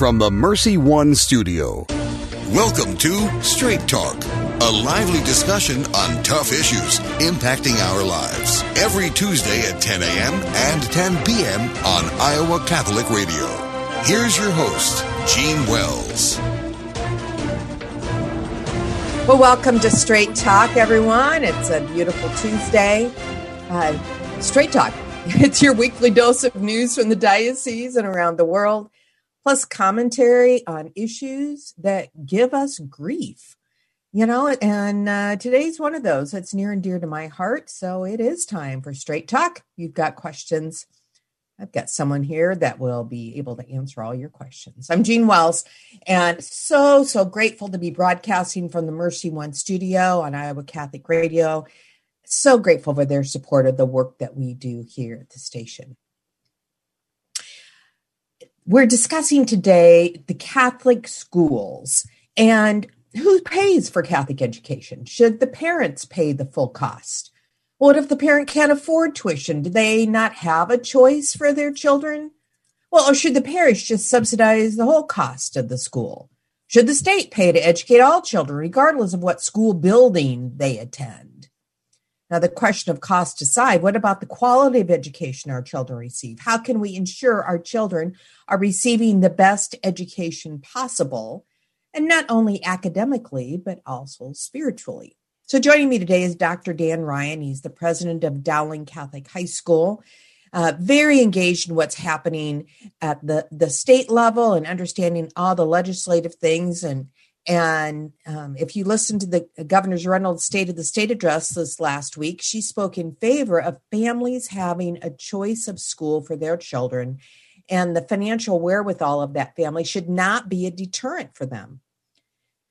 from the Mercy One studio. Welcome to Straight Talk, a lively discussion on tough issues impacting our lives. Every Tuesday at 10 a.m. and 10 p.m. on Iowa Catholic Radio. Here's your host, Gene Wells. Well, welcome to Straight Talk, everyone. It's a beautiful Tuesday. Uh, Straight Talk. It's your weekly dose of news from the diocese and around the world, plus commentary on issues that give us grief. You know, and uh, today's one of those that's near and dear to my heart. So it is time for Straight Talk. You've got questions. I've got someone here that will be able to answer all your questions. I'm Jean Wells, and so, so grateful to be broadcasting from the Mercy One studio on Iowa Catholic Radio so grateful for their support of the work that we do here at the station. We're discussing today the Catholic schools and who pays for Catholic education. Should the parents pay the full cost? What if the parent can't afford tuition? Do they not have a choice for their children? Well, or should the parish just subsidize the whole cost of the school? Should the state pay to educate all children, regardless of what school building they attend? Now, the question of cost aside, what about the quality of education our children receive? How can we ensure our children are receiving the best education possible, and not only academically, but also spiritually? So, joining me today is Dr. Dan Ryan. He's the president of Dowling Catholic High School. Uh, very engaged in what's happening at the, the state level and understanding all the legislative things and and um, if you listen to the Governor's Reynolds State of the State address this last week, she spoke in favor of families having a choice of school for their children. And the financial wherewithal of that family should not be a deterrent for them.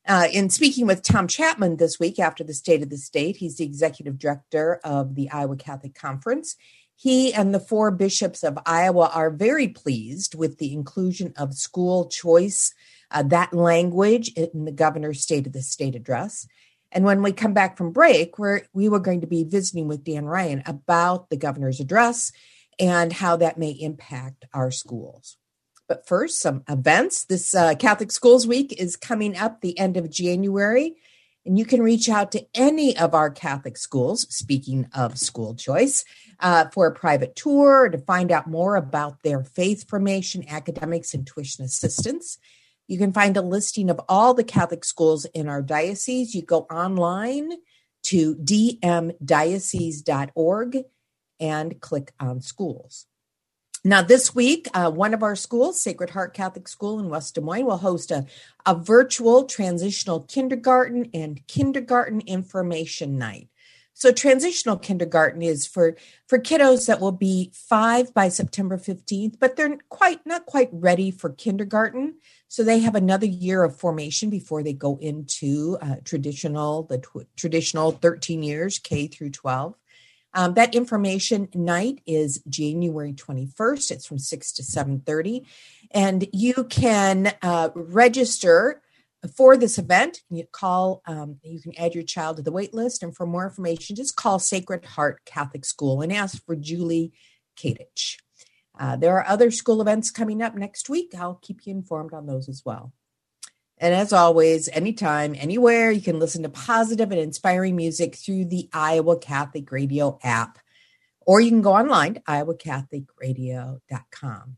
Uh, in speaking with Tom Chapman this week after the State of the State, he's the executive director of the Iowa Catholic Conference. He and the four bishops of Iowa are very pleased with the inclusion of school choice uh, that language in the governor's state of the state address. And when we come back from break, we're, we were going to be visiting with Dan Ryan about the governor's address and how that may impact our schools. But first, some events. This uh, Catholic Schools Week is coming up the end of January, and you can reach out to any of our Catholic schools, speaking of school choice, uh, for a private tour to find out more about their faith formation, academics, and tuition assistance. You can find a listing of all the Catholic schools in our diocese. You go online to dmdiocese.org and click on schools. Now, this week, uh, one of our schools, Sacred Heart Catholic School in West Des Moines, will host a, a virtual transitional kindergarten and kindergarten information night. So transitional kindergarten is for for kiddos that will be 5 by September 15th, but they're quite not quite ready for kindergarten. So they have another year of formation before they go into uh, traditional the tw- traditional 13 years K through 12. Um, that information night is January 21st. It's from 6 to 7:30 and you can uh, register for this event, you call, um, you can add your child to the wait list. And for more information, just call Sacred Heart Catholic School and ask for Julie Kadich. Uh, there are other school events coming up next week. I'll keep you informed on those as well. And as always, anytime, anywhere, you can listen to positive and inspiring music through the Iowa Catholic Radio app. Or you can go online to iowacatholicradio.com.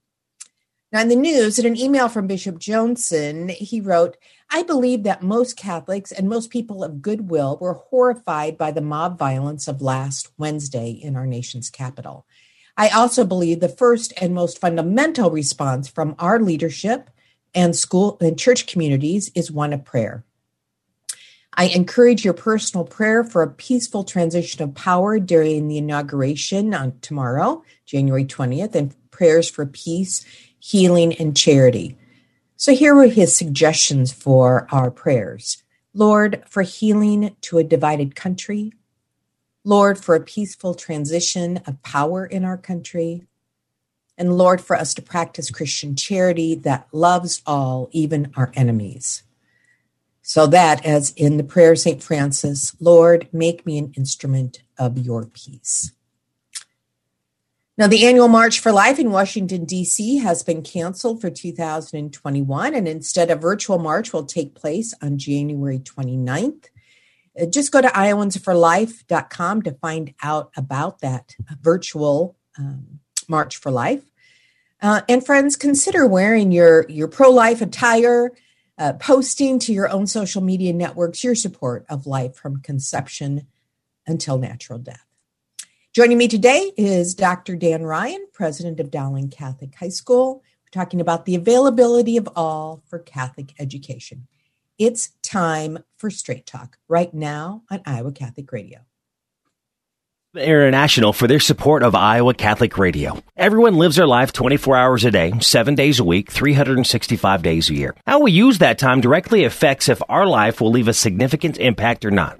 Now, in the news, in an email from Bishop Joensen, he wrote, I believe that most Catholics and most people of goodwill were horrified by the mob violence of last Wednesday in our nation's capital. I also believe the first and most fundamental response from our leadership and school and church communities is one of prayer. I encourage your personal prayer for a peaceful transition of power during the inauguration on tomorrow, January 20th, and prayers for peace healing, and charity. So here were his suggestions for our prayers Lord, for healing to a divided country. Lord, for a peaceful transition of power in our country. And Lord, for us to practice Christian charity that loves all, even our enemies. So that, as in the prayer of St. Francis, Lord, make me an instrument of your peace. Now, the annual March for Life in Washington, D.C. has been canceled for 2021, and instead, a virtual march will take place on January 29th. Uh, just go to iowansforlife.com to find out about that virtual um, March for Life. Uh, and friends, consider wearing your, your pro life attire, uh, posting to your own social media networks your support of life from conception until natural death. Joining me today is Dr. Dan Ryan, president of Dowling Catholic High School. We're talking about the availability of all for Catholic education. It's time for Straight Talk right now on Iowa Catholic Radio. International for their support of Iowa Catholic Radio. Everyone lives their life 24 hours a day, 7 days a week, 365 days a year. How we use that time directly affects if our life will leave a significant impact or not.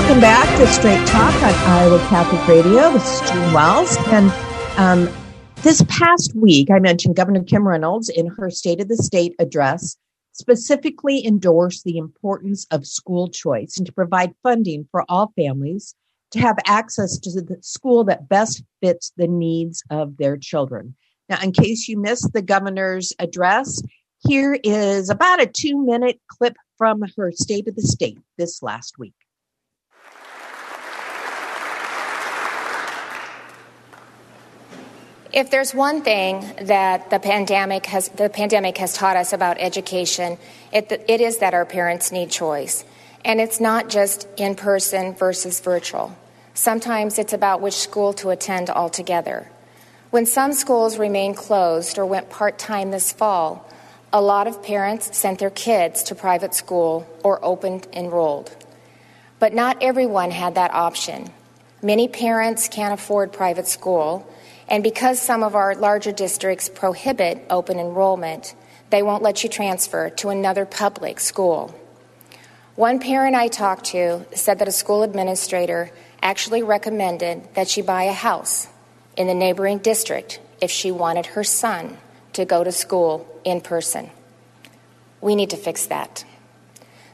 Welcome back to Straight Talk on Iowa Catholic Radio. This is Wells. And um, this past week, I mentioned Governor Kim Reynolds in her State of the State address specifically endorsed the importance of school choice and to provide funding for all families to have access to the school that best fits the needs of their children. Now, in case you missed the governor's address, here is about a two minute clip from her State of the State this last week. If there's one thing that the pandemic has the pandemic has taught us about education, it, it is that our parents need choice. And it's not just in person versus virtual. Sometimes it's about which school to attend altogether. When some schools remained closed or went part time this fall, a lot of parents sent their kids to private school or opened enrolled. But not everyone had that option. Many parents can't afford private school and because some of our larger districts prohibit open enrollment, They won't let you transfer to another public school. One parent I talked to said that a school administrator actually recommended that she buy a house in the neighboring district if she wanted her son to go to school in person. We need to fix that.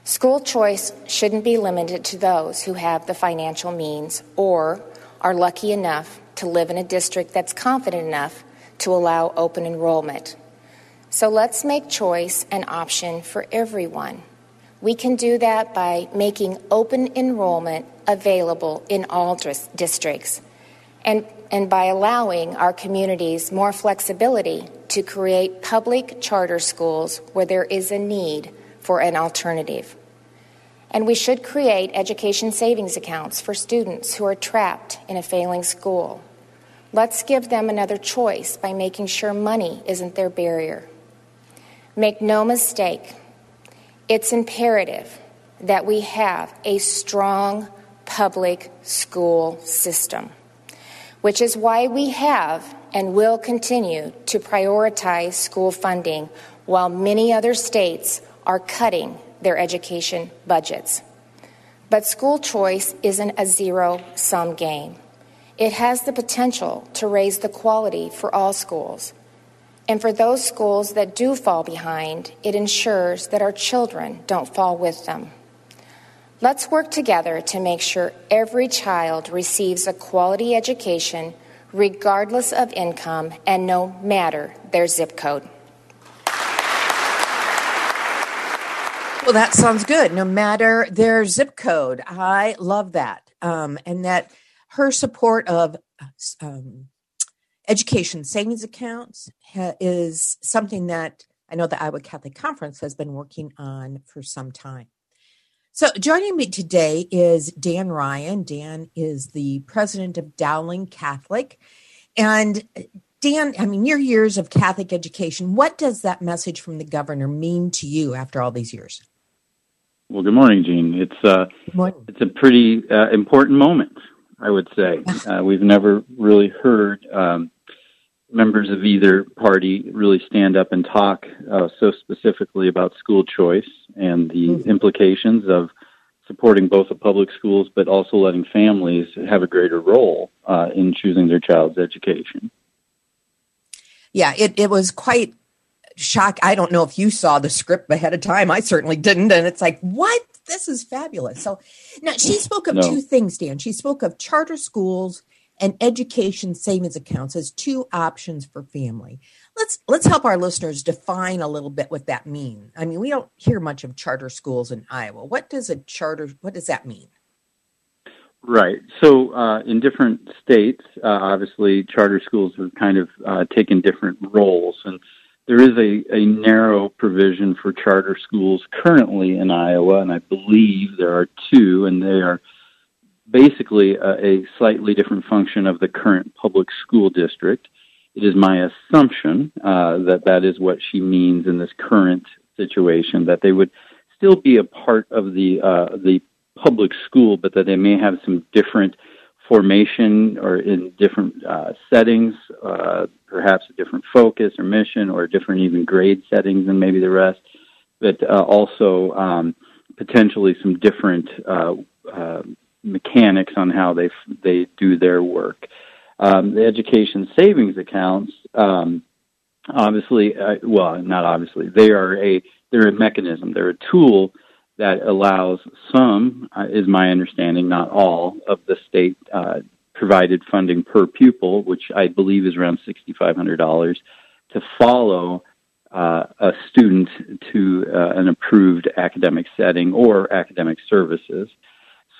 School choice shouldn't be limited to those who have the financial means or are lucky enough to live in a district that's confident enough to allow open enrollment. So let's make choice an option for everyone. We can do that by making open enrollment available in all dis- districts and, and by allowing our communities more flexibility to create public charter schools where there is a need for an alternative. And we should create education savings accounts for students who are trapped in a failing school. Let's give them another choice by making sure money isn't their barrier. Make no mistake, it's imperative that we have a strong public school system, which is why we have and will continue to prioritize school funding while many other states are cutting their education budgets. But school choice isn't a zero sum game. It has the potential to raise the quality for all schools. And for those schools that do fall behind, it ensures that our children don't fall with them. Let's work together to make sure every child receives a quality education regardless of income and no matter their zip code. Well, that sounds good. No matter their zip code. I love that. Um, and that her support of um, education savings accounts ha- is something that I know the Iowa Catholic Conference has been working on for some time. So, joining me today is Dan Ryan. Dan is the president of Dowling Catholic. And Dan, I mean, your years of Catholic education, what does that message from the governor mean to you after all these years? Well, good morning, Jean. It's uh, it's a pretty uh, important moment, I would say. Uh, we've never really heard um, members of either party really stand up and talk uh, so specifically about school choice and the mm-hmm. implications of supporting both the public schools, but also letting families have a greater role uh, in choosing their child's education. Yeah, it, it was quite shock. I don't know if you saw the script ahead of time. I certainly didn't. And it's like, what? This is fabulous. So now she spoke of no. two things, Dan. She spoke of charter schools and education savings accounts as two options for family. Let's let's help our listeners define a little bit what that means. I mean, we don't hear much of charter schools in Iowa. What does a charter what does that mean? Right. So, uh, in different states, uh, obviously, charter schools have kind of uh, taken different roles, and there is a, a narrow provision for charter schools currently in Iowa, and I believe there are two, and they are basically a, a slightly different function of the current public school district. It is my assumption uh, that that is what she means in this current situation, that they would still be a part of the uh, the public school, but that they may have some different formation or in different uh, settings, uh, perhaps a different focus or mission or different even grade settings than maybe the rest, but uh, also um, potentially some different uh, uh, mechanics on how they f- they do their work. Um, the education savings accounts, um, obviously, uh, well, not obviously, they are a they're a mechanism, they're a tool that allows some, uh, is my understanding, not all, of the state uh, provided funding per pupil, which I believe is around $6,500, to follow uh, a student to uh, an approved academic setting or academic services.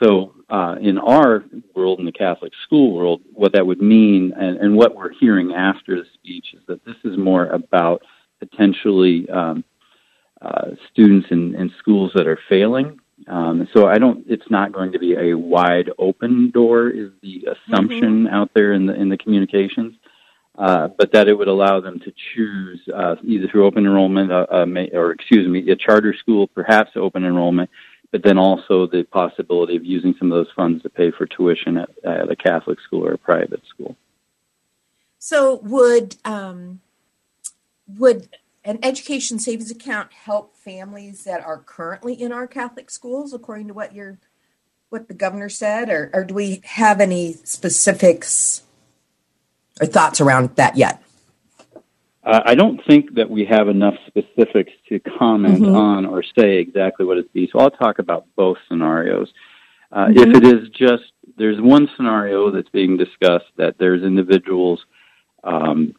So, uh, in our world, in the Catholic school world, what that would mean, and, and what we're hearing after the speech, is that this is more about potentially um, uh, students in, in schools that are failing. Um, so I don't. It's not going to be a wide open door. Is the assumption mm-hmm. out there in the in the communications, uh, but that it would allow them to choose uh, either through open enrollment, uh, uh, or excuse me, a charter school, perhaps open enrollment, but then also the possibility of using some of those funds to pay for tuition at, at a Catholic school or a private school. So would um, would an education savings account help families that are currently in our Catholic schools, according to what your what the governor said, or, or do we have any specifics or thoughts around that yet? Uh, I don't think that we have enough specifics to comment mm-hmm. on or say exactly what it be. So I'll talk about both scenarios. Uh, mm-hmm. If it is just, there's one scenario that's being discussed that there's individuals um,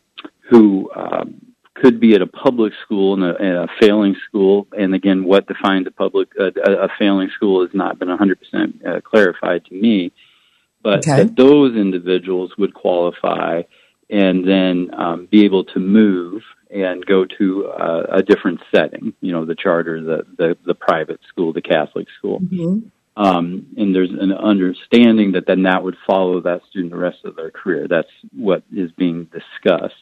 who um, could be at a public school and a, a, failing school. And again, what defines a public uh, a failing school has not been 100% uh, clarified to me. But okay. that those individuals would qualify and then um, be able to move and go to uh, a different setting. You know, the charter, the the, the private school, the Catholic school. Mm-hmm. Um, and there's an understanding that then that would follow that student the rest of their career. That's what is being discussed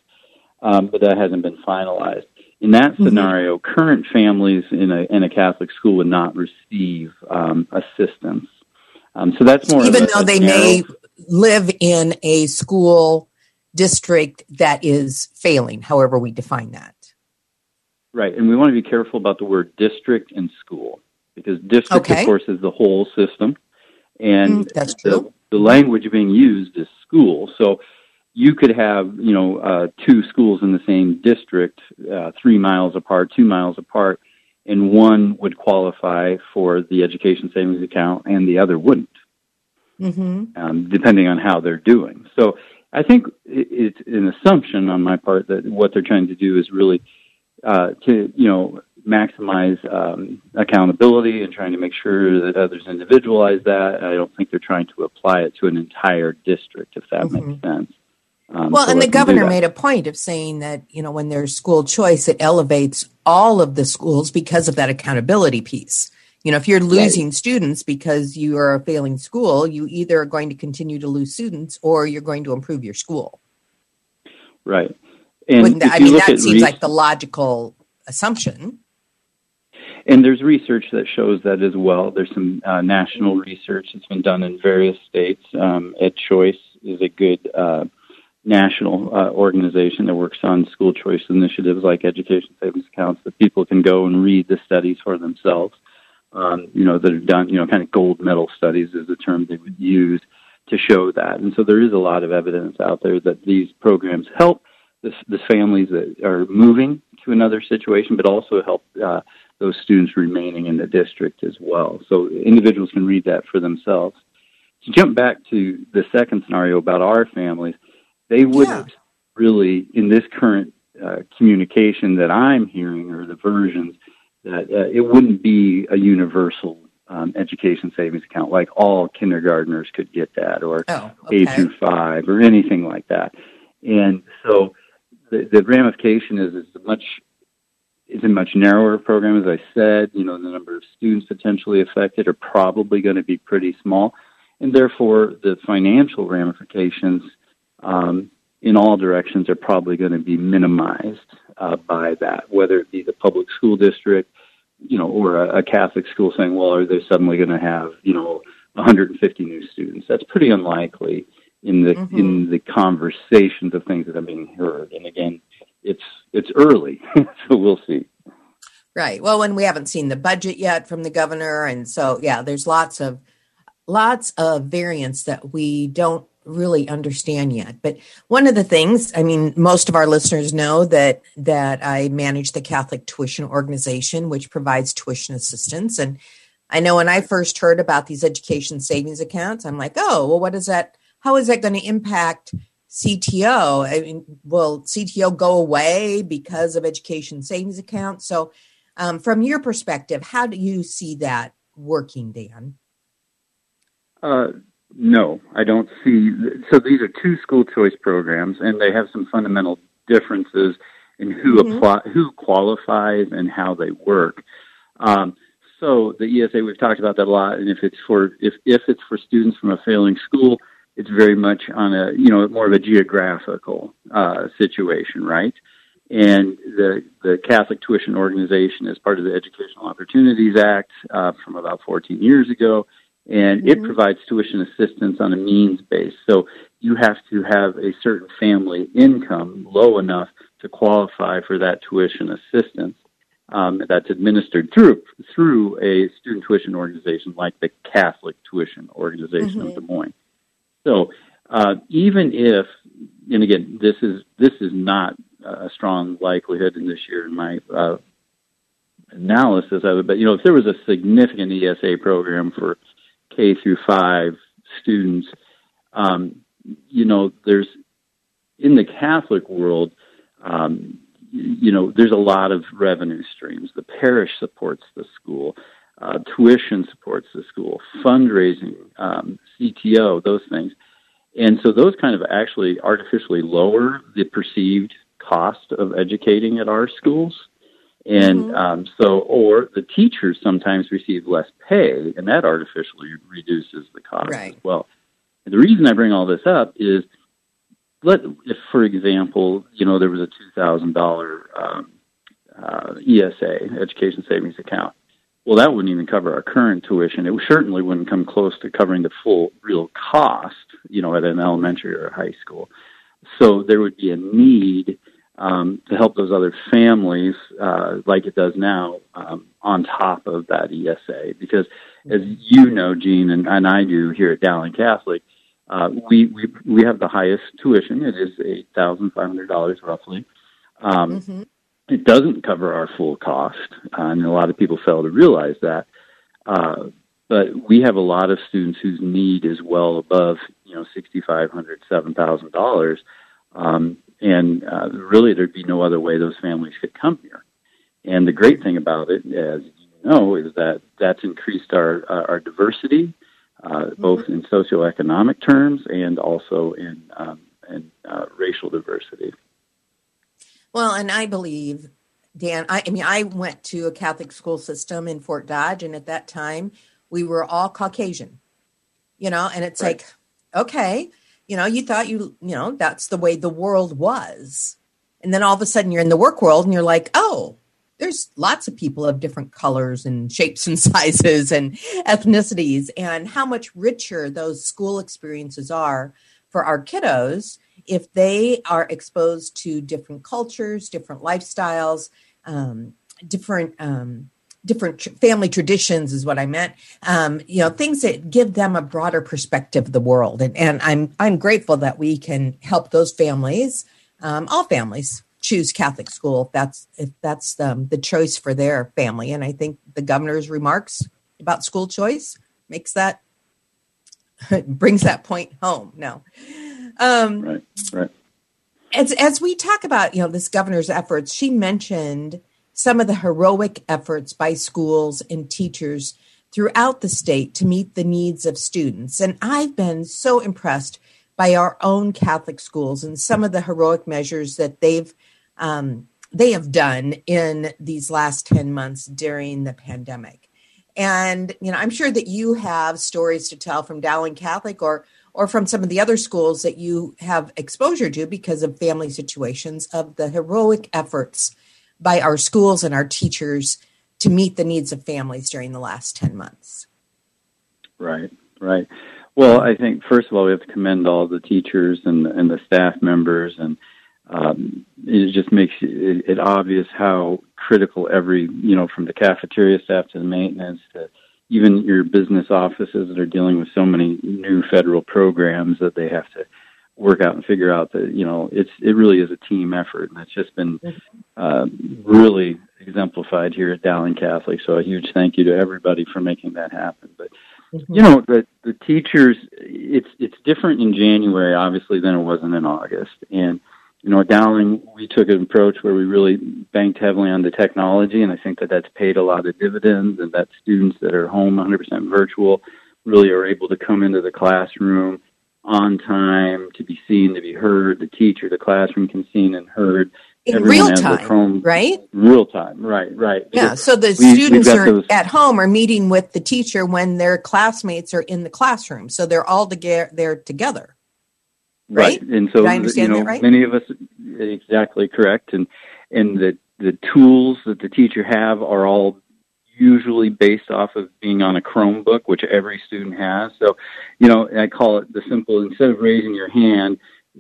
um, but that hasn't been finalized. In that mm-hmm. scenario, mm-hmm. current families in a in a Catholic school would not receive um, assistance. Um, so that's more even though they narrow... may live in a school district that is failing, however we define that. Right, and we want to be careful about the word district and school because district, okay. of course, is the whole system, and mm, that's true. The, the language being used is school. So you could have you know uh, two schools in the same district, uh, three miles apart, two miles apart, and one would qualify for the education savings account, and the other wouldn't, mm-hmm. um, depending on how they're doing. So I think it's an assumption on my part that what they're trying to do is really uh, to you know maximize um, accountability and trying to make sure that others individualize that. I don't think they're trying to apply it to an entire district, if that mm-hmm. makes sense. Um, well, so and the governor made a point of saying that, you know, when there's school choice, it elevates all of the schools because of that accountability piece. You know, if you're losing right. students because you are a failing school, you either are going to continue to lose students or you're going to improve your school. Right. And I mean, that seems re- like the logical assumption. And there's research that shows that as well. There's some uh, national research that's been done in various states. Um, EdChoice is a good uh, national uh, organization that works on school choice initiatives like education savings accounts that people can go and read the studies for themselves. Um, you know, that are done, you know, kind of gold medal studies is the term they would use to show that. And so there is a lot of evidence out there that these programs help the, the families that are moving to another situation, but also help uh, those students remaining in the district as well. So individuals can read that for themselves. To jump back to the second scenario about our families, they wouldn't yeah. really, in this current uh, communication that I'm hearing, or the versions, that uh, it wouldn't be a universal um, education savings account like all kindergartners could get that, or oh, okay. A through five, or anything like that. And so the, the ramification is it's a much it's a much narrower program, as I said. You know, the number of students potentially affected are probably going to be pretty small, and therefore the financial ramifications um, in all directions are probably going to be minimized uh, by that, whether it be the public school district, you know, or a, a Catholic school saying, well, are they suddenly going to have, you know, 150 new students? That's pretty unlikely in the mm-hmm. in the conversations of things that are being heard. And again, it's it's early, so we'll see. Right. Well, when we haven't seen the budget yet from the governor, and so yeah, there's lots of lots of variants that we don't really understand yet. But one of the things, I mean, most of our listeners know that that I manage the Catholic Tuition Organization, which provides tuition assistance. And I know when I first heard about these education savings accounts, I'm like, oh, well, what is that? How is that going to impact CTO? I mean, will CTO go away because of education savings accounts? So, um, from your perspective, how do you see that working, Dan? Uh, no, I don't see. So these are two school choice programs, and they have some fundamental differences in who mm-hmm. apply, who qualifies, and how they work. Um, so the ESA, we've talked about that a lot, and if it's for if if it's for students from a failing school, it's very much on a you know more of a geographical uh, situation, right? And the the Catholic Tuition Organization, as part of the Educational Opportunities Act uh, from about 14 years ago, and mm-hmm. it provides tuition assistance on a means base. So you have to have a certain family income low enough to qualify for that tuition assistance. Um, that's administered through through a student tuition organization like the Catholic Tuition Organization mm-hmm. of Des Moines. So uh, even if, and again, this is this is not a strong likelihood in this year in my uh, analysis of it, but you know, if there was a significant ESA program for K through five students, um, you know, there's in the Catholic world, um, you know, there's a lot of revenue streams. The parish supports the school, uh, tuition supports the school, fundraising, um, CTO, those things. And so those kind of actually artificially lower the perceived cost of educating at our schools. And mm-hmm. um, so, or the teachers sometimes receive less pay, and that artificially reduces the cost right. as well. And the reason I bring all this up is, let if, for example, you know, there was a two thousand dollar um, uh, ESA Education Savings Account. Well, that wouldn't even cover our current tuition. It certainly wouldn't come close to covering the full real cost, you know, at an elementary or a high school. So there would be a need um, to help those other families, uh, like it does now, um, on top of that ESA. Because as you know, Gene, and, and I do here at Dowling Catholic, uh, we, we we have the highest tuition. It is eight thousand five hundred dollars roughly. Um, mm-hmm. It doesn't cover our full cost, uh, and a lot of people fail to realize that. Uh, but we have a lot of students whose need is well above, you know, sixty five hundred, seven thousand dollars. Um, and uh, really there'd be no other way those families could come here. And the great thing about it, as you know, is that that's increased our uh, our diversity, uh, mm-hmm. both in socioeconomic terms and also in um, in uh, racial diversity. Well, and I believe, Dan. I, I mean, I went to a Catholic school system in Fort Dodge, and at that time, we were all Caucasian. You know, and it's right. like, okay, you know, you thought you, you know, that's the way the world was. And then all of a sudden you're in the work world and you're like, oh, there's lots of people of different colors and shapes and sizes and ethnicities, and how much richer those school experiences are for our kiddos if they are exposed to different cultures, different lifestyles, um, different um, different family traditions is what I meant. Um, you know, things that give them a broader perspective of the world. And, and I'm I'm grateful that we can help those families, um, all families, choose Catholic school if that's if that's um, the choice for their family. And I think the governor's remarks about school choice makes that brings that point home. No, um, right, right. As as we talk about you know this governor's efforts, she mentioned some of the heroic efforts by schools and teachers throughout the state to meet the needs of students. And I've been so impressed by our own Catholic schools and some of the heroic measures that they've um, they have done in these last 10 months during the pandemic. And you know, I'm sure that you have stories to tell from Dowling Catholic or or from some of the other schools that you have exposure to because of family situations of the heroic efforts by our schools and our teachers to meet the needs of families during the last 10 months. Right, right. Well, I think first of all we have to commend all the teachers and and the staff members, and um, it just makes it, it obvious how critical every you know from the cafeteria staff to the maintenance to even your business offices that are dealing with so many new federal programs that they have to work out and figure out that you know it's it really is a team effort, and it's just been uh, really exemplified here at Dowling Catholic. So a huge thank you to everybody for making that happen. But mm-hmm. you know the the teachers, it's it's different in January obviously than it wasn't in August, and you know at Dowling we took an approach where we really banked heavily on the technology, and I think that that's paid a lot of dividends, and that students that are home 100% virtual really are able to come into the classroom on time, to be seen, to be heard. The teacher, the classroom can seen and heard. In Everyone real time, right? Real time, right, right. Yeah, so the we, students are those... at home are meeting with the teacher when their classmates are in the classroom. So they're all together, they're together. Right? right. And so, you know, right? many of us, exactly correct. And, and the, the tools that the teacher have are all usually based off of being on a Chromebook, which every student has. So, you know, I call it the simple instead of raising your hand,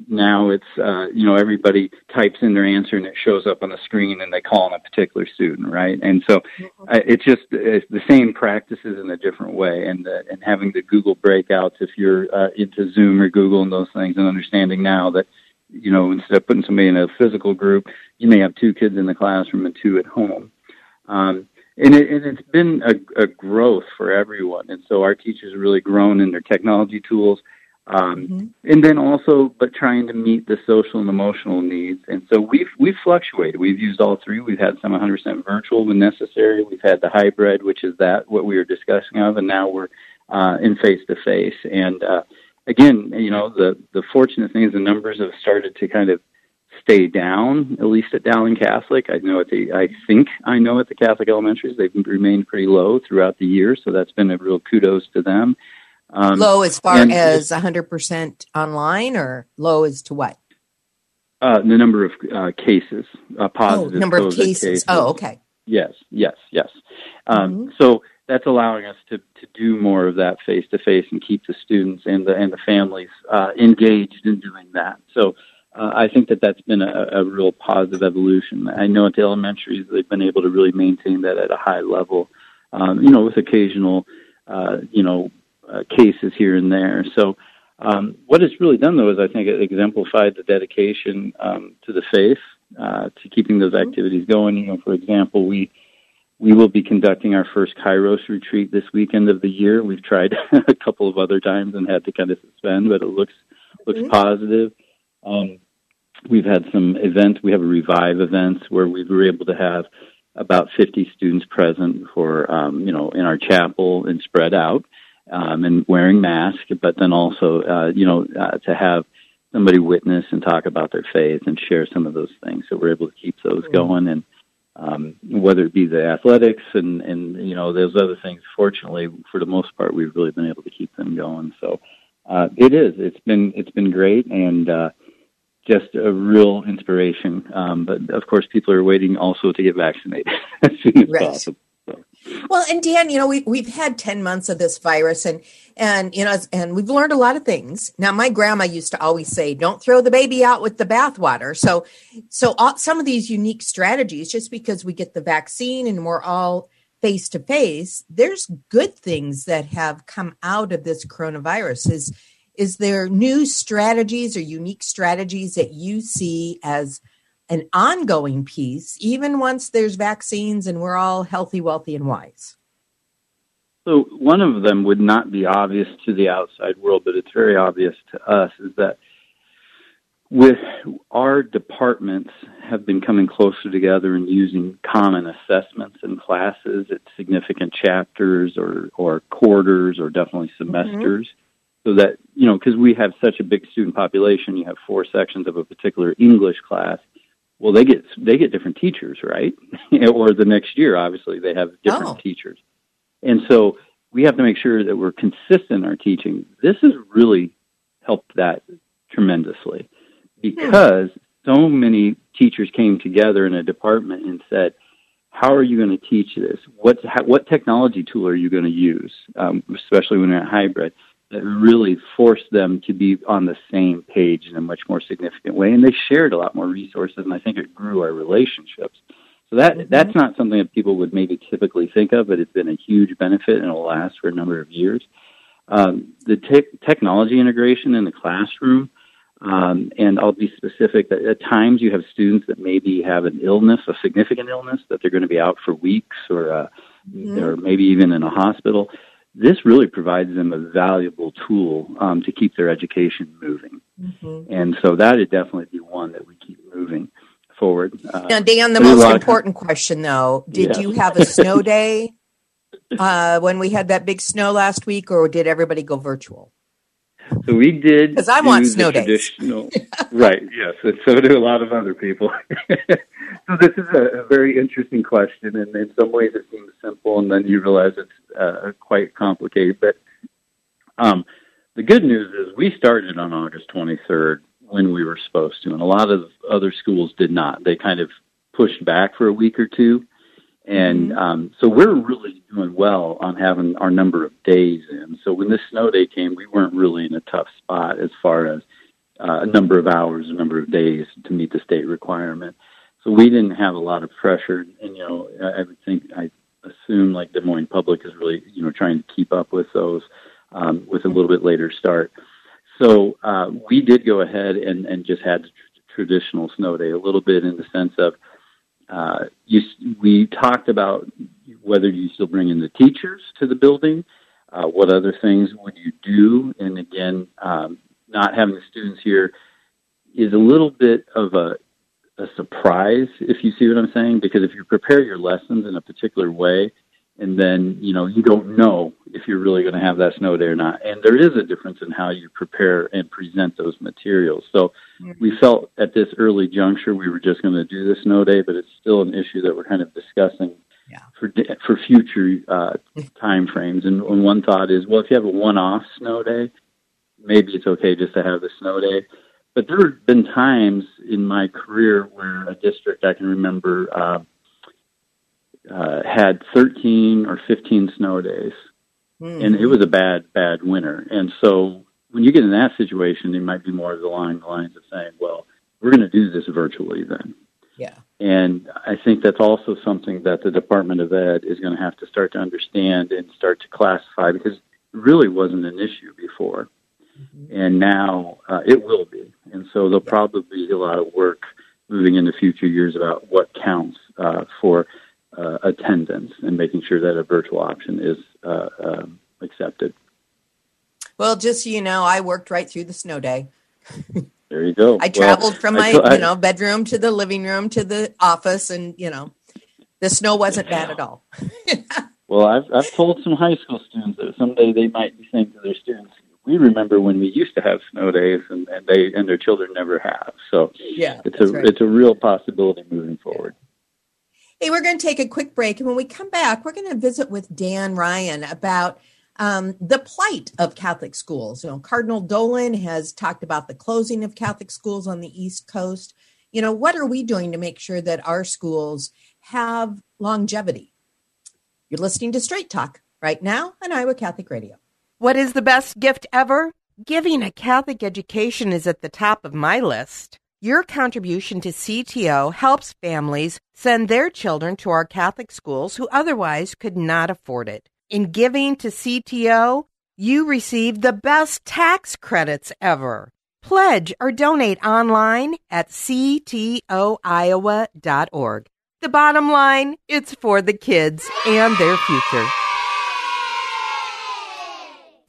now it's uh, you know everybody types in their answer and it shows up on the screen and they call on a particular student right and so mm-hmm. uh, it's just it's the same practices in a different way and uh, and having the google breakouts if you're uh, into zoom or google and those things and understanding now that you know instead of putting somebody in a physical group you may have two kids in the classroom and two at home um, and, it, and it's been a, a growth for everyone. And so our teachers have really grown in their technology tools um, mm-hmm. and then also but trying to meet the social and emotional needs. And so we've we've fluctuated. We've used all three. We've had some 100% virtual when necessary. We've had the hybrid which is that what we were discussing of and now we're uh, in face to face and uh, again you know the the fortunate thing is the numbers have started to kind of stay down at least at Dowling Catholic I know at the I think I know at the Catholic elementaries they've remained pretty low throughout the year so that's been a real kudos to them um, low as far as 100% online or low as to what? Uh, the number of uh, cases, uh, positive. Oh, number of cases. cases. Oh, okay. Yes, yes, yes. Um, mm-hmm. So that's allowing us to, to do more of that face to face and keep the students and the and the families uh, engaged in doing that. So uh, I think that that's been a, a real positive evolution. I know at the elementaries they've been able to really maintain that at a high level. Um, you know, with occasional, uh, you know, uh, cases here and there. So, um, what it's really done, though, is I think it exemplified the dedication um, to the faith, uh, to keeping those mm-hmm. activities going. You know, for example, we we will be conducting our first Kairos retreat this weekend of the year. We've tried a couple of other times and had to kind of suspend, but it looks looks mm-hmm. positive. Um, we've had some events. We have a revive events where we were able to have about 50 students present for um, you know in our chapel and spread out um, and wearing masks, but then also, uh, you know, uh, to have somebody witness and talk about their faith and share some of those things. So we're able to keep those mm-hmm. going, and um, whether it be the athletics and and you know those other things. Fortunately, for the most part, we've really been able to keep them going. So uh, it is. It's been it's been great and. Uh, just a real inspiration. Um, but of course, people are waiting also to get vaccinated as soon as right. possible. Well, and Dan, you know, we we've had 10 months of this virus and and you know, and we've learned a lot of things. Now, my grandma used to always say, "Don't throw the baby out with the bathwater." So so all, some of these unique strategies just because we get the vaccine and we're all face to face, there's good things that have come out of this coronavirus. Is is there new strategies or unique strategies that you see as an ongoing piece, even once there's vaccines and we're all healthy, wealthy, and wise? So, one of them would not be obvious to the outside world, but it's very obvious to us is that with our departments have been coming closer together and using common assessments and classes at significant chapters or, or quarters or definitely mm-hmm. semesters. Mm-hmm so that you know because we have such a big student population you have four sections of a particular english class well, they get they get different teachers, right? or the next year, obviously, they have different oh. teachers, and so we have to make sure that we're consistent in our teaching. This has really helped that tremendously because so many teachers came together in a department and said, "How are you going to teach this? What what technology tool are you going to use? Um, especially when you're at hybrid." Really forced them to be on the same page in a much more significant way. And they shared a lot more resources, and I think it grew our relationships. So that mm-hmm. that's not something that people would maybe typically think of, but it's been a huge benefit and it'll last for a number of years. Um, the te- technology integration in the classroom, um, and I'll be specific that at times you have students that maybe have an illness, a significant illness, that they're going to be out for weeks or uh, mm-hmm. or maybe even in a hospital this really provides them a valuable tool um, to keep their education moving. Mm-hmm. And so that would definitely be one that we keep moving forward. Uh, now, Dan, the most important question though, did yeah. you have a snow day uh, when we had that big snow last week or did everybody go virtual? So we did because I want snow days. right? Yes, and so do a lot of other people. so this is a, a, very interesting question, and in some ways it seems simple, and then you realize it's uh, quite complicated. But um, the good news is we started on August 23rd when we were supposed to, and a lot of other schools did not. They kind of pushed back for a week or two, And Mm-hmm. um, so we're really doing well on having our number of days in. So when this snow day came, we weren't really in a tough spot as far as uh, a number of hours, a number of days to meet the state requirement. So we didn't have a lot of pressure. And, you know, I I would think, I assume like Des Moines Public is really, you know, trying to keep up with those um, with a little bit later start. So uh, we did go ahead and, and just had the tr- traditional snow day a little bit in the sense of uh, you, we talked about whether you still bring in the teachers to the building, uh, what other things would you do, and again, um, not having the students here is a little bit of a, a surprise, if you see what I'm saying, because if you prepare your lessons in a particular way, and then you know you don't know if you're really going to have that snow day or not, and there is a difference in how you prepare and present those materials. So we felt at this early juncture we were just going to do the snow day, but it's still an issue that we're kind of discussing Yeah. for for future uh, time frames. And, and one thought is, well, if you have a one-off snow day, maybe it's okay just to have the snow day. But there have been times in my career where a district I can remember uh, uh, had 13 or 15 snow days, and it was a bad, bad winter. And so when you get in that situation, it might be more along the lines of saying, well, we're going to do this virtually then. Yeah. And I think that's also something that the Department of Ed is going to have to start to understand and start to classify because it really wasn't an issue before. And now uh, it will be. And so there'll probably be a lot of work moving into future years about what counts uh, for uh, attendance and making sure that a virtual option is uh, um, accepted. Well, just so you know, I worked right through the snow day. There you go. I Well, traveled from my, I- you know, bedroom to the living room to the office, and you know, the snow wasn't bad at all. Well, I've I've told some high school students that someday they might be saying to their students, "We remember when we used to have snow days, and, and they and their children never have." So Yeah, it's a right. it's a real possibility moving forward. Hey, we're going to take a quick break. And when we come back, we're going to visit with Dan Ryan about um, the plight of Catholic schools. You know, Cardinal Dolan has talked about the closing of Catholic schools on the East Coast. You know, what are we doing to make sure that our schools have longevity? You're listening to Straight Talk right now on Iowa Catholic Radio. What is the best gift ever? Giving a Catholic education is at the top of my list. Your contribution to CTO helps families send their children to our Catholic schools who otherwise could not afford it. In giving to CTO, you receive the best tax credits ever. Pledge or donate online at ctoiowa.org. The bottom line, it's for the kids and their future.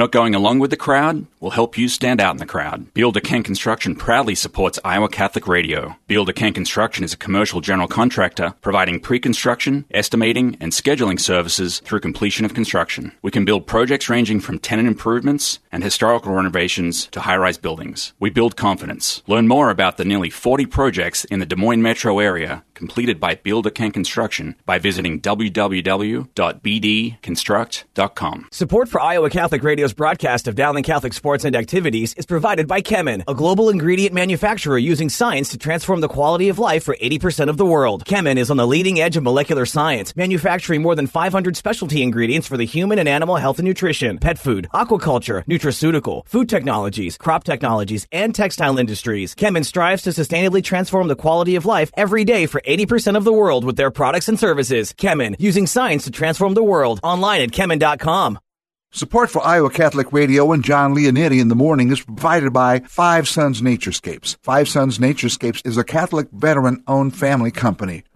Not going along with the crowd will help you stand out in the crowd. Builder Ken Construction proudly supports Iowa Catholic Radio. Builder Ken Construction is a commercial general contractor providing pre-construction, estimating, and scheduling services through completion of construction. We can build projects ranging from tenant improvements and historical renovations to high-rise buildings. We build confidence. Learn more about the nearly 40 projects in the Des Moines metro area completed by Builder Ken Construction by visiting www.bdconstruct.com. Support for Iowa Catholic Radio's broadcast of Dowling Catholic sports and activities is provided by Kemin, a global ingredient manufacturer using science to transform the quality of life for 80% of the world. Kemin is on the leading edge of molecular science, manufacturing more than 500 specialty ingredients for the human and animal health and nutrition, pet food, aquaculture, nutraceutical, food technologies, crop technologies, and textile industries. Kemin strives to sustainably transform the quality of life every day for 80% of the world with their products and services. Kemin, using science to transform the world. Online at Kemin.com. Support for Iowa Catholic Radio and John Leonetti in the morning is provided by Five Sons Naturescapes. Five Sons Naturescapes is a Catholic veteran owned family company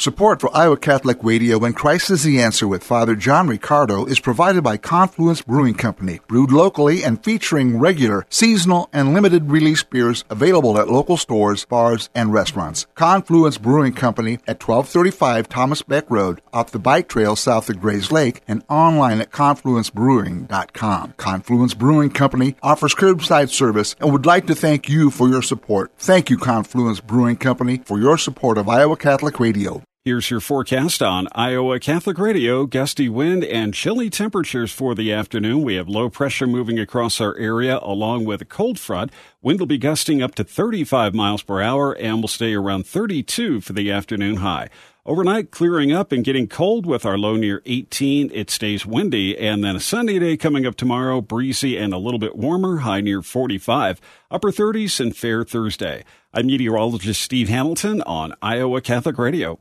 Support for Iowa Catholic Radio and Christ is the Answer with Father John Riccardo is provided by Confluence Brewing Company, brewed locally and featuring regular, seasonal, and limited release beers available at local stores, bars, and restaurants. Confluence Brewing Company at 1235 Thomas Beck Road, off the bike trail south of Grays Lake, and online at confluencebrewing.com. Confluence Brewing Company offers curbside service and would like to thank you for your support. Thank you, Confluence Brewing Company, for your support of Iowa Catholic Radio. Here's your forecast on Iowa Catholic Radio. Gusty wind and chilly temperatures for the afternoon. We have low pressure moving across our area along with a cold front. Wind will be gusting up to 35 miles per hour and will stay around 32 for the afternoon high. Overnight, clearing up and getting cold with our low near 18. It stays windy, and then a sunny day coming up tomorrow, breezy and a little bit warmer, high near 45. Upper 30s and fair Thursday. I'm meteorologist Steve Hamilton on Iowa Catholic Radio.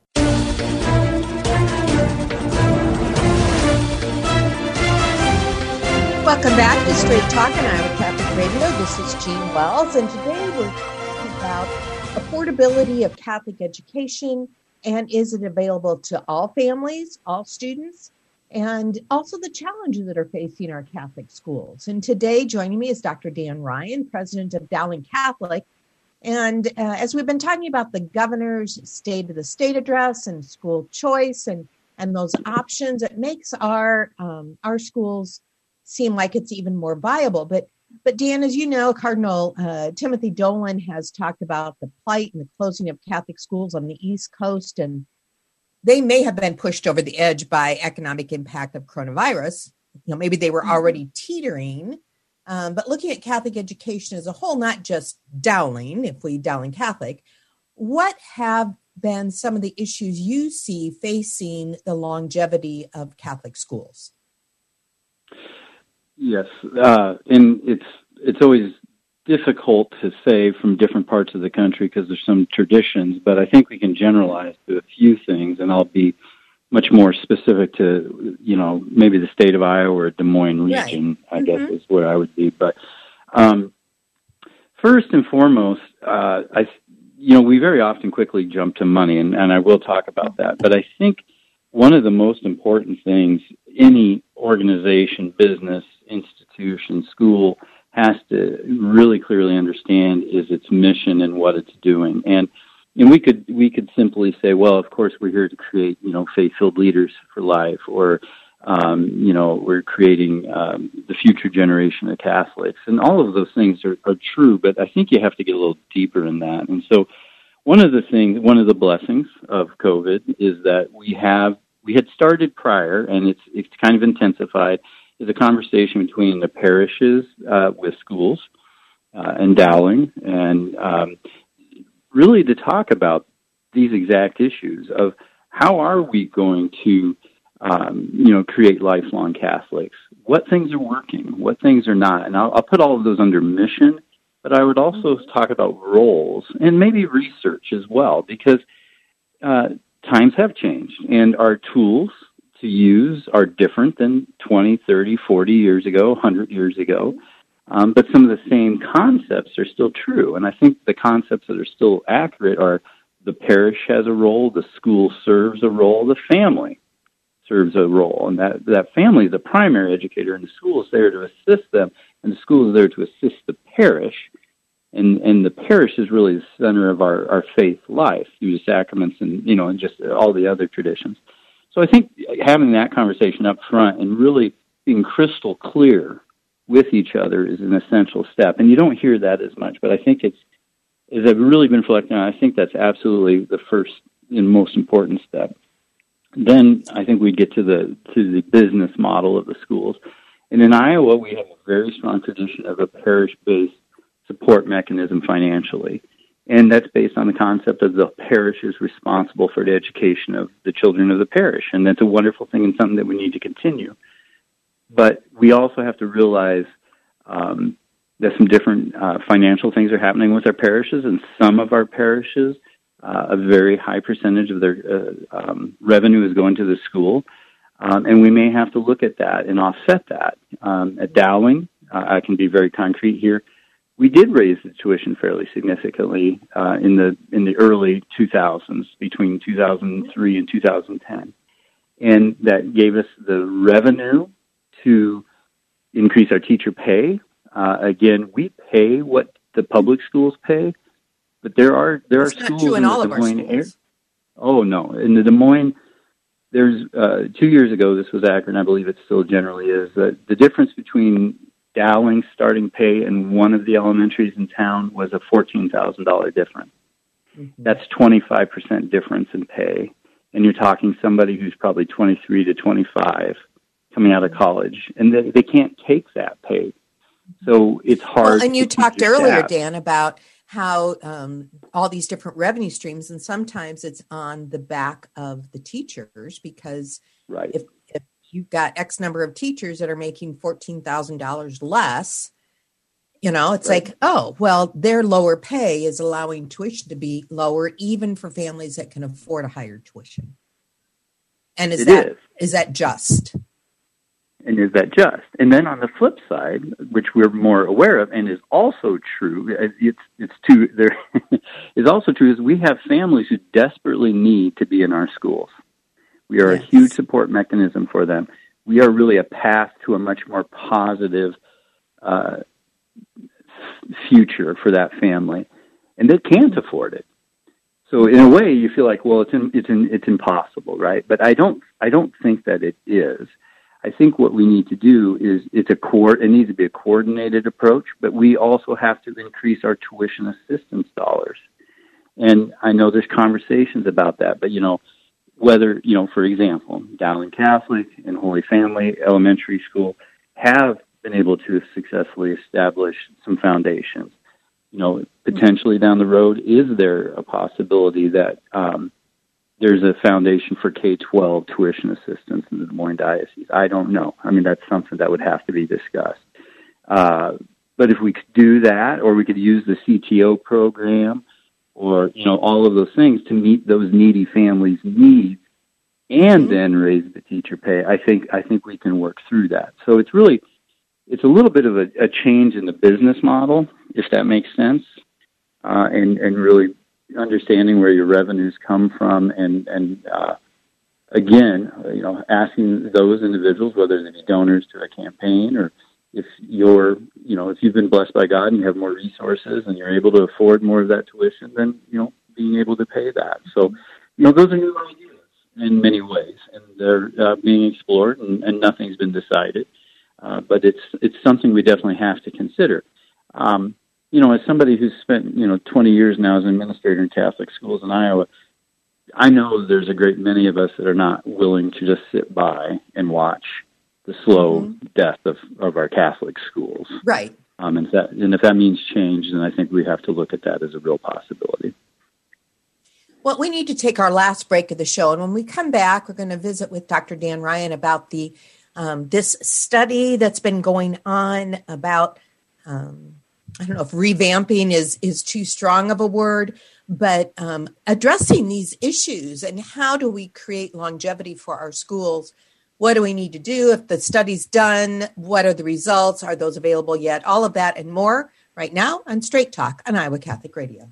Welcome back to Straight Talk and Iowa Catholic Radio. This is Jean Wells, and today we're talking about affordability of Catholic education and is it available to all families, all students, and also the challenges that are facing our Catholic schools. And today, joining me is Dr. Dan Ryan, president of Dowling Catholic. And uh, as we've been talking about the governor's State of the State address and school choice and and those options, it makes our um, our schools seem like it's even more viable. But but Dan, as you know, Cardinal uh, Timothy Dolan has talked about the plight and the closing of Catholic schools on the East Coast, and they may have been pushed over the edge by economic impact of coronavirus. You know, maybe they were already teetering. Um, but looking at Catholic education as a whole, not just Dowling, if we Dowling Catholic, what have been some of the issues you see facing the longevity of Catholic schools? Yes, uh, and it's it's always difficult to say from different parts of the country because there's some traditions, but I think we can generalize to a few things, and I'll be much more specific to you know maybe the state of Iowa or Des Moines region. Right. I mm-hmm. guess is where I would be, but um, first and foremost, uh, I you know we very often quickly jump to money, and, and I will talk about that, but I think one of the most important things any organization, business, institution, school has to really clearly understand is its mission and what it's doing. And and we could we could simply say, well, of course we're here to create you know faith-filled leaders for life, or um, you know we're creating um, the future generation of Catholics, and all of those things are, are true. But I think you have to get a little deeper in that. And so one of the things, one of the blessings of COVID is that we have we had started prior, and it's it's kind of intensified is a conversation between the parishes uh, with schools uh, and Dowling, and um, really to talk about these exact issues of how are we going to, um, you know, create lifelong Catholics? What things are working? What things are not? And I'll, I'll put all of those under mission, but I would also mm-hmm. talk about roles and maybe research as well, because uh, times have changed and our tools to use are different than 20, 30, 40 years ago, 100 years ago. Um, but some of the same concepts are still true. And I think the concepts that are still accurate are the parish has a role, the school serves a role, the family serves a role. And that, that family is the primary educator, and the school is there to assist them, and the school is there to assist the parish. And, and the parish is really the center of our, our faith life through the sacraments and, you know, and just all the other traditions. So I think having that conversation up front and really being crystal clear with each other is an essential step. And you don't hear that as much, but I think it's, as I've really been reflecting on, I think that's absolutely the first and most important step. Then I think we get to the to the business model of the schools, And in Iowa, we have a very strong tradition of a parish based support mechanism financially. And that's based on the concept of the parish is responsible for the education of the children of the parish. And that's a wonderful thing and something that we need to continue. But we also have to realize um, that some different uh, financial things are happening with our parishes, and some of our parishes, uh, a very high percentage of their uh, um, revenue is going to the school. Um, and we may have to look at that and offset that. Um, at Dowling, uh, I can be very concrete here we did raise the tuition fairly significantly uh, in the in the early 2000s, between 2003 and 2010, and that gave us the revenue to increase our teacher pay. Uh, again, we pay what the public schools pay, but there are there That's are schools in, in all the Des Moines area. Oh no, in the Des Moines there's uh, two years ago. This was accurate. and I believe it still generally is. The difference between Dowling starting pay in one of the elementaries in town was a $14,000 difference. Mm-hmm. That's 25% difference in pay. And you're talking somebody who's probably 23 to 25 coming out of college, and they, they can't take that pay. So it's hard. Well, and you talked earlier, staff. Dan, about how um, all these different revenue streams, and sometimes it's on the back of the teachers because right. if you've got X number of teachers that are making $14,000 less, you know, it's right. like, oh, well, their lower pay is allowing tuition to be lower, even for families that can afford a higher tuition. And is it that is. is that just? And is that just? And then on the flip side, which we're more aware of, and is also true, it's it's too there is also true is we have families who desperately need to be in our schools. We are yes. a huge support mechanism for them. We are really a path to a much more positive uh, future for that family, and they can't afford it. So in a way, you feel like, well, it's in, it's in, it's impossible, right? But I don't I don't think that it is. I think what we need to do is it's a core. It needs to be a coordinated approach, but we also have to increase our tuition assistance dollars. And I know there's conversations about that, but you know, whether, you know, for example, Dowling Catholic and Holy Family Elementary School have been able to successfully establish some foundations. You know, potentially down the road, is there a possibility that um, there's a foundation for K 12 tuition assistance in the Des Moines Diocese? I don't know. I mean, that's something that would have to be discussed. Uh, but if we could do that, or we could use the CTO program, or you know all of those things to meet those needy families' needs, and mm-hmm. then raise the teacher pay. I think I think we can work through that. So it's really it's a little bit of a, a change in the business model, if that makes sense, uh, and and really understanding where your revenues come from, and and uh, again, you know, asking those individuals whether they be donors to a campaign or if you're, you know, if you've been blessed by God and you have more resources and you're able to afford more of that tuition, then, you know, being able to pay that. So, you know, those are new ideas in many ways, and they're uh, being explored, and, and nothing's been decided. Uh, but it's it's something we definitely have to consider. Um, you know, as somebody who's spent you know 20 years now as an administrator in Catholic schools in Iowa, I know there's a great many of us that are not willing to just sit by and watch the slow mm-hmm. death of, of our Catholic schools. Right. Um, and, if that, and if that means change, then I think we have to look at that as a real possibility. Well, we need to take our last break of the show, and when we come back, we're going to visit with Dr. Dan Ryan about the um, this study that's been going on about um, I don't know if revamping is is too strong of a word, but um, addressing these issues and how do we create longevity for our schools what do we need to do if the study's done? What are the results? Are those available yet? All of that and more right now on Straight Talk on Iowa Catholic Radio.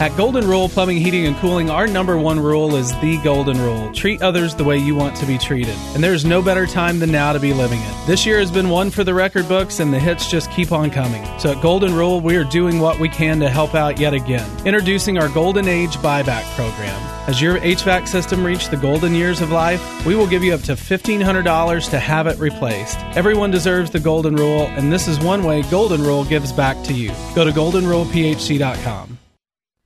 At Golden Rule Plumbing, Heating, and Cooling, our number one rule is the Golden Rule. Treat others the way you want to be treated. And there's no better time than now to be living it. This year has been one for the record books, and the hits just keep on coming. So at Golden Rule, we are doing what we can to help out yet again. Introducing our Golden Age Buyback Program. As your HVAC system reached the golden years of life, we will give you up to $1,500 to have it replaced. Everyone deserves the Golden Rule, and this is one way Golden Rule gives back to you. Go to goldenrulephc.com.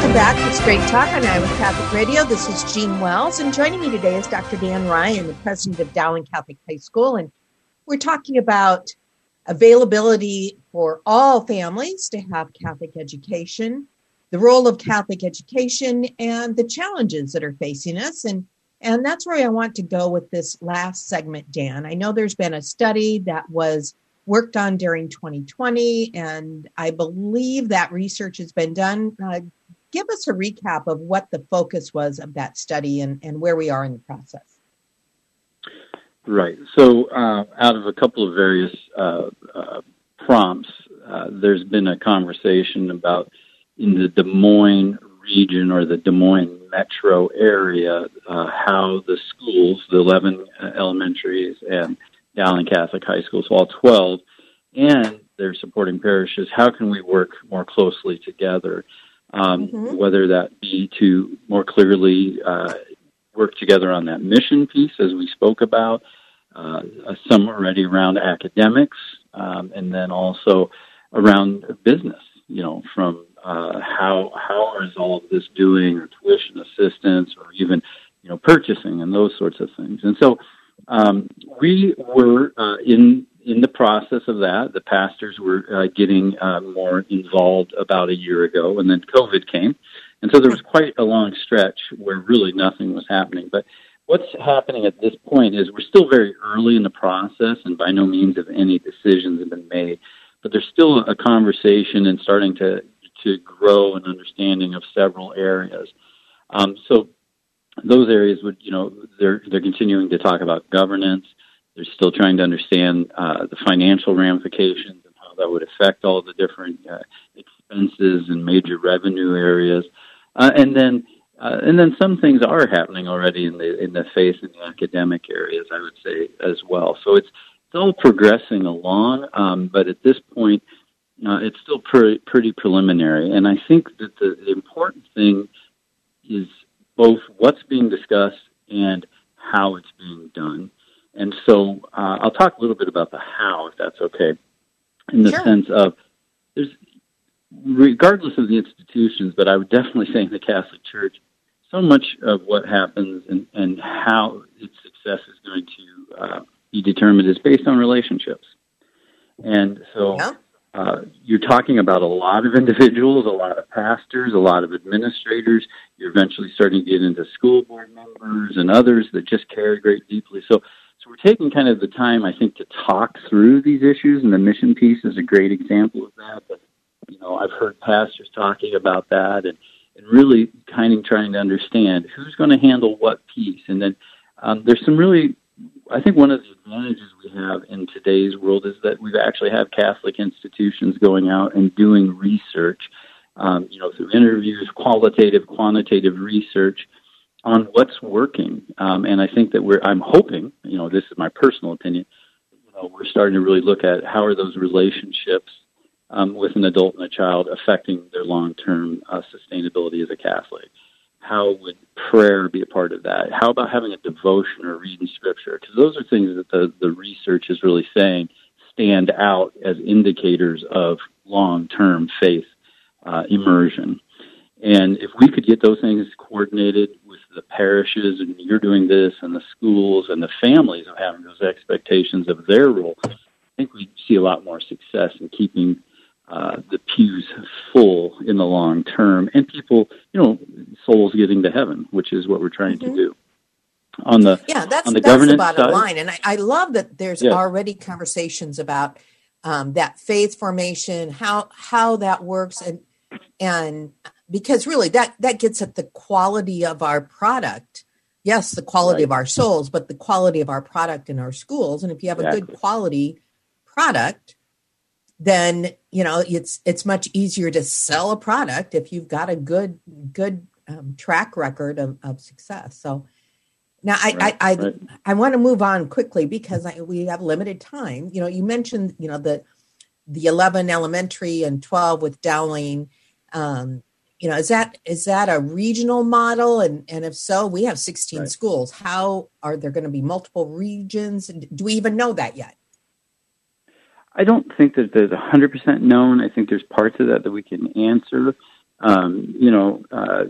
Welcome back to Straight Talk on Iowa Catholic Radio. This is Jean Wells, and joining me today is Dr. Dan Ryan, the president of Dowling Catholic High School. And we're talking about availability for all families to have Catholic education, the role of Catholic education, and the challenges that are facing us. And and that's where I want to go with this last segment, Dan. I know there's been a study that was worked on during 2020, and I believe that research has been done. Uh, give us a recap of what the focus was of that study and, and where we are in the process. Right. So, uh, out of a couple of various uh, uh, prompts, uh, there's been a conversation about in the Des Moines region or the Des Moines metro area uh, how the schools, the 11 elementaries and Dowling Catholic High School, so all 12, and their supporting parishes, how can we work more closely together? Um, mm-hmm. Whether that be to more clearly uh, work together on that mission piece, as we spoke about, uh, some already around academics, um, and then also around business. You know, from uh, how how is all of this doing, or tuition assistance, or even you know purchasing and those sorts of things. And so um, we were uh, in in the process of that. The pastors were uh, getting uh, more involved about a year ago, and then COVID came, and so there was quite a long stretch where really nothing was happening. But what's happening at this point is we're still very early in the process, and by no means have any decisions have been made. But there's still a conversation and starting to to grow an understanding of several areas. Um, so those areas would, you know, they're they're continuing to talk about governance. They're still trying to understand uh, the financial ramifications and how that would affect all the different uh, expenses and major revenue areas, uh, and then. Uh, and then some things are happening already in the in the faith and the academic areas, I would say as well. So it's still progressing along, um, but at this point, uh, it's still pretty, pretty preliminary. And I think that the, the important thing is both what's being discussed and how it's being done. And so uh, I'll talk a little bit about the how, if that's okay, in the sure. sense of there's regardless of the institutions, but I would definitely say in the Catholic Church, so much of what happens and, and how its success is going to uh, be determined is based on relationships. And so yeah. uh, you're talking about a lot of individuals, a lot of pastors, a lot of administrators. You're eventually starting to get into school board members and others that just care great deeply. So, so we're taking kind of the time, I think, to talk through these issues, and the mission piece is a great example of that. But you know, I've heard pastors talking about that, and and really kind of trying to understand who's going to handle what piece. And then um, there's some really, I think one of the advantages we have in today's world is that we actually have Catholic institutions going out and doing research, um, you know, through interviews, qualitative, quantitative research on what's working. Um, and I think that we're, I'm hoping, you know, this is my personal opinion, you know, we're starting to really look at how are those relationships um, with an adult and a child affecting their long term uh, sustainability as a Catholic? How would prayer be a part of that? How about having a devotion or reading scripture? Because those are things that the, the research is really saying stand out as indicators of long term faith uh, immersion. And if we could get those things coordinated the parishes, and you're doing this, and the schools and the families of having those expectations of their role, I think we'd see a lot more success in keeping uh, the pews full in the long term, and people, you know, souls getting to heaven, which is what we're trying mm-hmm. to do. On the yeah, that's on the that's governance the bottom side, line, and I, I love that there's Yeah. already conversations about um, that faith formation, how how that works, and and because really that that gets at the quality of our product. Yes, the quality of our souls, but the quality of our product in our schools. And if you have a good quality product, then you know it's it's much easier to sell a product if you've got a good good um, track record of, of success so now i Right, i i, right. I want to move on quickly because I, we have limited time you know you mentioned you know the the 11 elementary and 12 with dowling um you know is that is that a regional model and and if so we have 16 schools how are there going to be multiple regions do we even know that yet I don't think that there's 100% known. I think there's parts of that that we can answer. Um, you know, uh,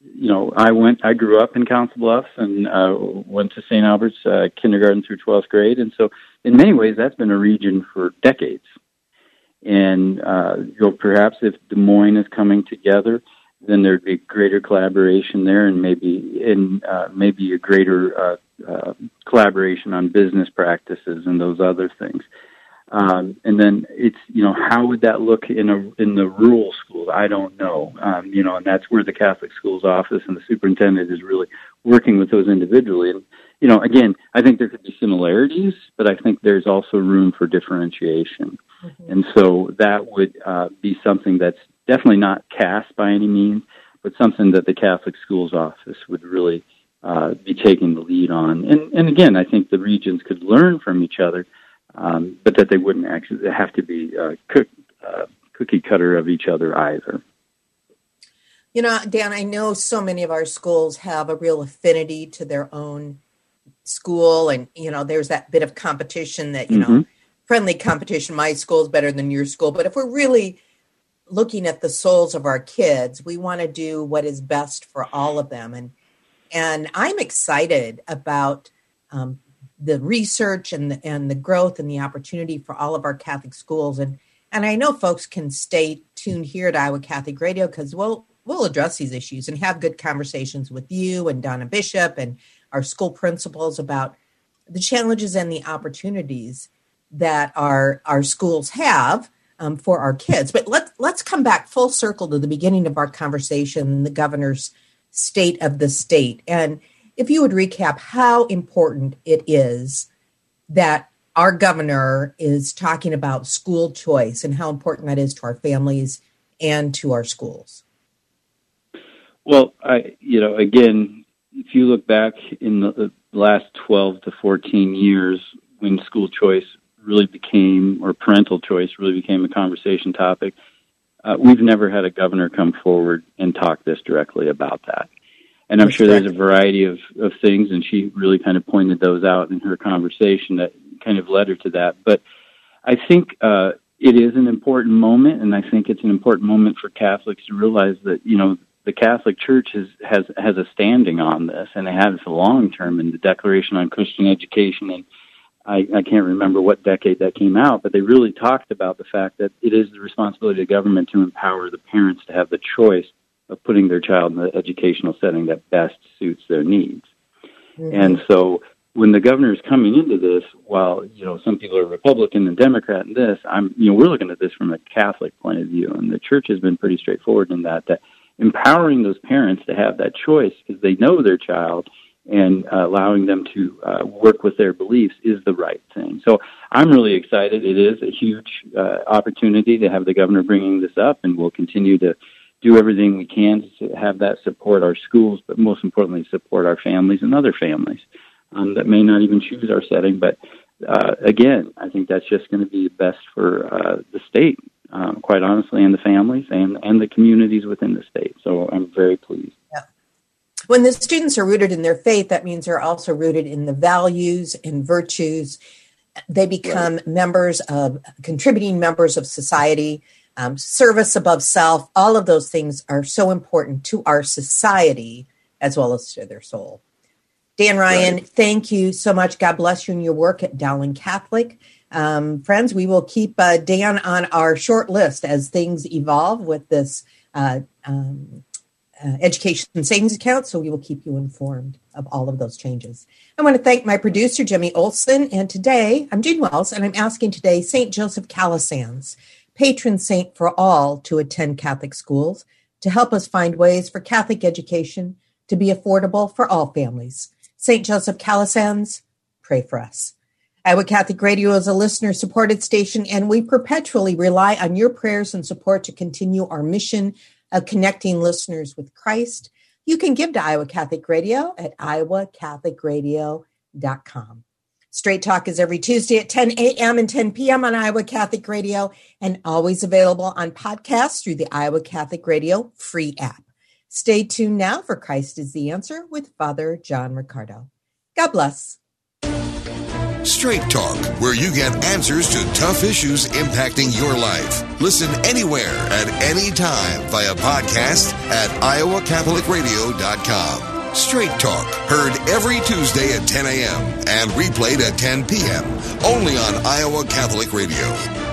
you know, I went, I grew up in Council Bluffs and uh, went to St. Albert's uh, kindergarten through 12th grade, and so in many ways that's been a region for decades. And uh, you know, perhaps if Des Moines is coming together, then there'd be greater collaboration there, and maybe in uh, maybe a greater uh, uh, collaboration on business practices and those other things. Um, and then it's you know how would that look in a in the rural schools? I don't know. Um, you know, and that's where the Catholic schools office and the superintendent is really working with those individually. And you know, again, I think there could be similarities, but I think there's also room for differentiation. And so that would uh, be something that's definitely not cast by any means, but something that the Catholic schools office would really uh, be taking the lead on. And, and again, I think the regions could learn from each other, um, but that they wouldn't actually have to be uh, cook, uh, cookie cutter of each other either. You know, Dan, I know so many of our schools have a real affinity to their own school, and you know, there's that bit of competition that you know, Mhm. friendly competition. My school's better than your school, but if we're really looking at the souls of our kids, we want to do what is best for all of them, and and I'm excited about um, the research and the, and the growth and the opportunity for all of our Catholic schools, and and I know folks can stay tuned here at Iowa Catholic Radio because we'll we'll address these issues and have good conversations with you and Donna Bishop and our school principals about the challenges and the opportunities that our our schools have um, for our kids. But let's let's come back full circle to the beginning of our conversation, the governor's state of the state, and if you would recap how important it is that our governor is talking about school choice and how important that is to our families and to our schools. Well, I, you know, again, if you look back in the, last 12 to 14 years when school choice really became, or parental choice really became a conversation topic, uh, we've never had a governor come forward and talk this directly about that. And I'm That's sure there's a variety of, of things, and she really kind of pointed those out in her conversation that kind of led her to that. But I think uh, it is an important moment, and I think it's an important moment for Catholics to realize that you know the Catholic Church has has has a standing on this, and they have it for long term in the Declaration on Christian Education. And I, I can't remember what decade that came out, but they really talked about the fact that it is the responsibility of government to empower the parents to have the choice of putting their child in the educational setting that best suits their needs. Mm-hmm. And so when the governor is coming into this, while you know some people are Republican and Democrat in this, I'm you know we're looking at this from a Catholic point of view, and the church has been pretty straightforward in that that empowering those parents to have that choice because they know their child and uh, allowing them to uh, work with their beliefs is the right thing. So I'm really excited. It is a huge uh, opportunity to have the governor bringing this up, and we'll continue to do everything we can to have that support our schools, but most importantly, support our families and other families um, that may not even choose our setting. But uh, again, I think that's just going to be best for uh, the state, um, quite honestly, and the families and, and the communities within the state. So I'm very pleased. Yeah. When the students are rooted in their faith, that means they're also rooted in the values and virtues. They become right. members of contributing members of society um, service above self, all of those things are so important to our society as well as to their soul. Dan Ryan, right. thank you so much. God bless you and your work at Dowling Catholic. Um, friends, we will keep uh, Dan on our short list as things evolve with this uh, um, uh, education savings account. So we will keep you informed of all of those changes. I want to thank my producer, Jimmy Olson. And today, I'm Jean Wells, and I'm asking today St. Joseph Calasanz patron saint for all to attend Catholic schools to help us find ways for Catholic education to be affordable for all families. St. Joseph Calasanz, pray for us. Iowa Catholic Radio is a listener supported station, and we perpetually rely on your prayers and support to continue our mission of connecting listeners with Christ. You can give to Iowa Catholic Radio at iowacatholicradio.com. Straight Talk is every Tuesday at 10 a.m. and 10 p.m. on Iowa Catholic Radio and always available on podcasts through the Iowa Catholic Radio free app. Stay tuned now for Christ is the Answer with Father John Riccardo. God bless. Straight Talk, where you get answers to tough issues impacting your life. Listen anywhere at any time via podcast at iowacatholicradio.com. Straight Talk, heard every Tuesday at 10 a.m. and replayed at 10 p.m. only on Iowa Catholic Radio.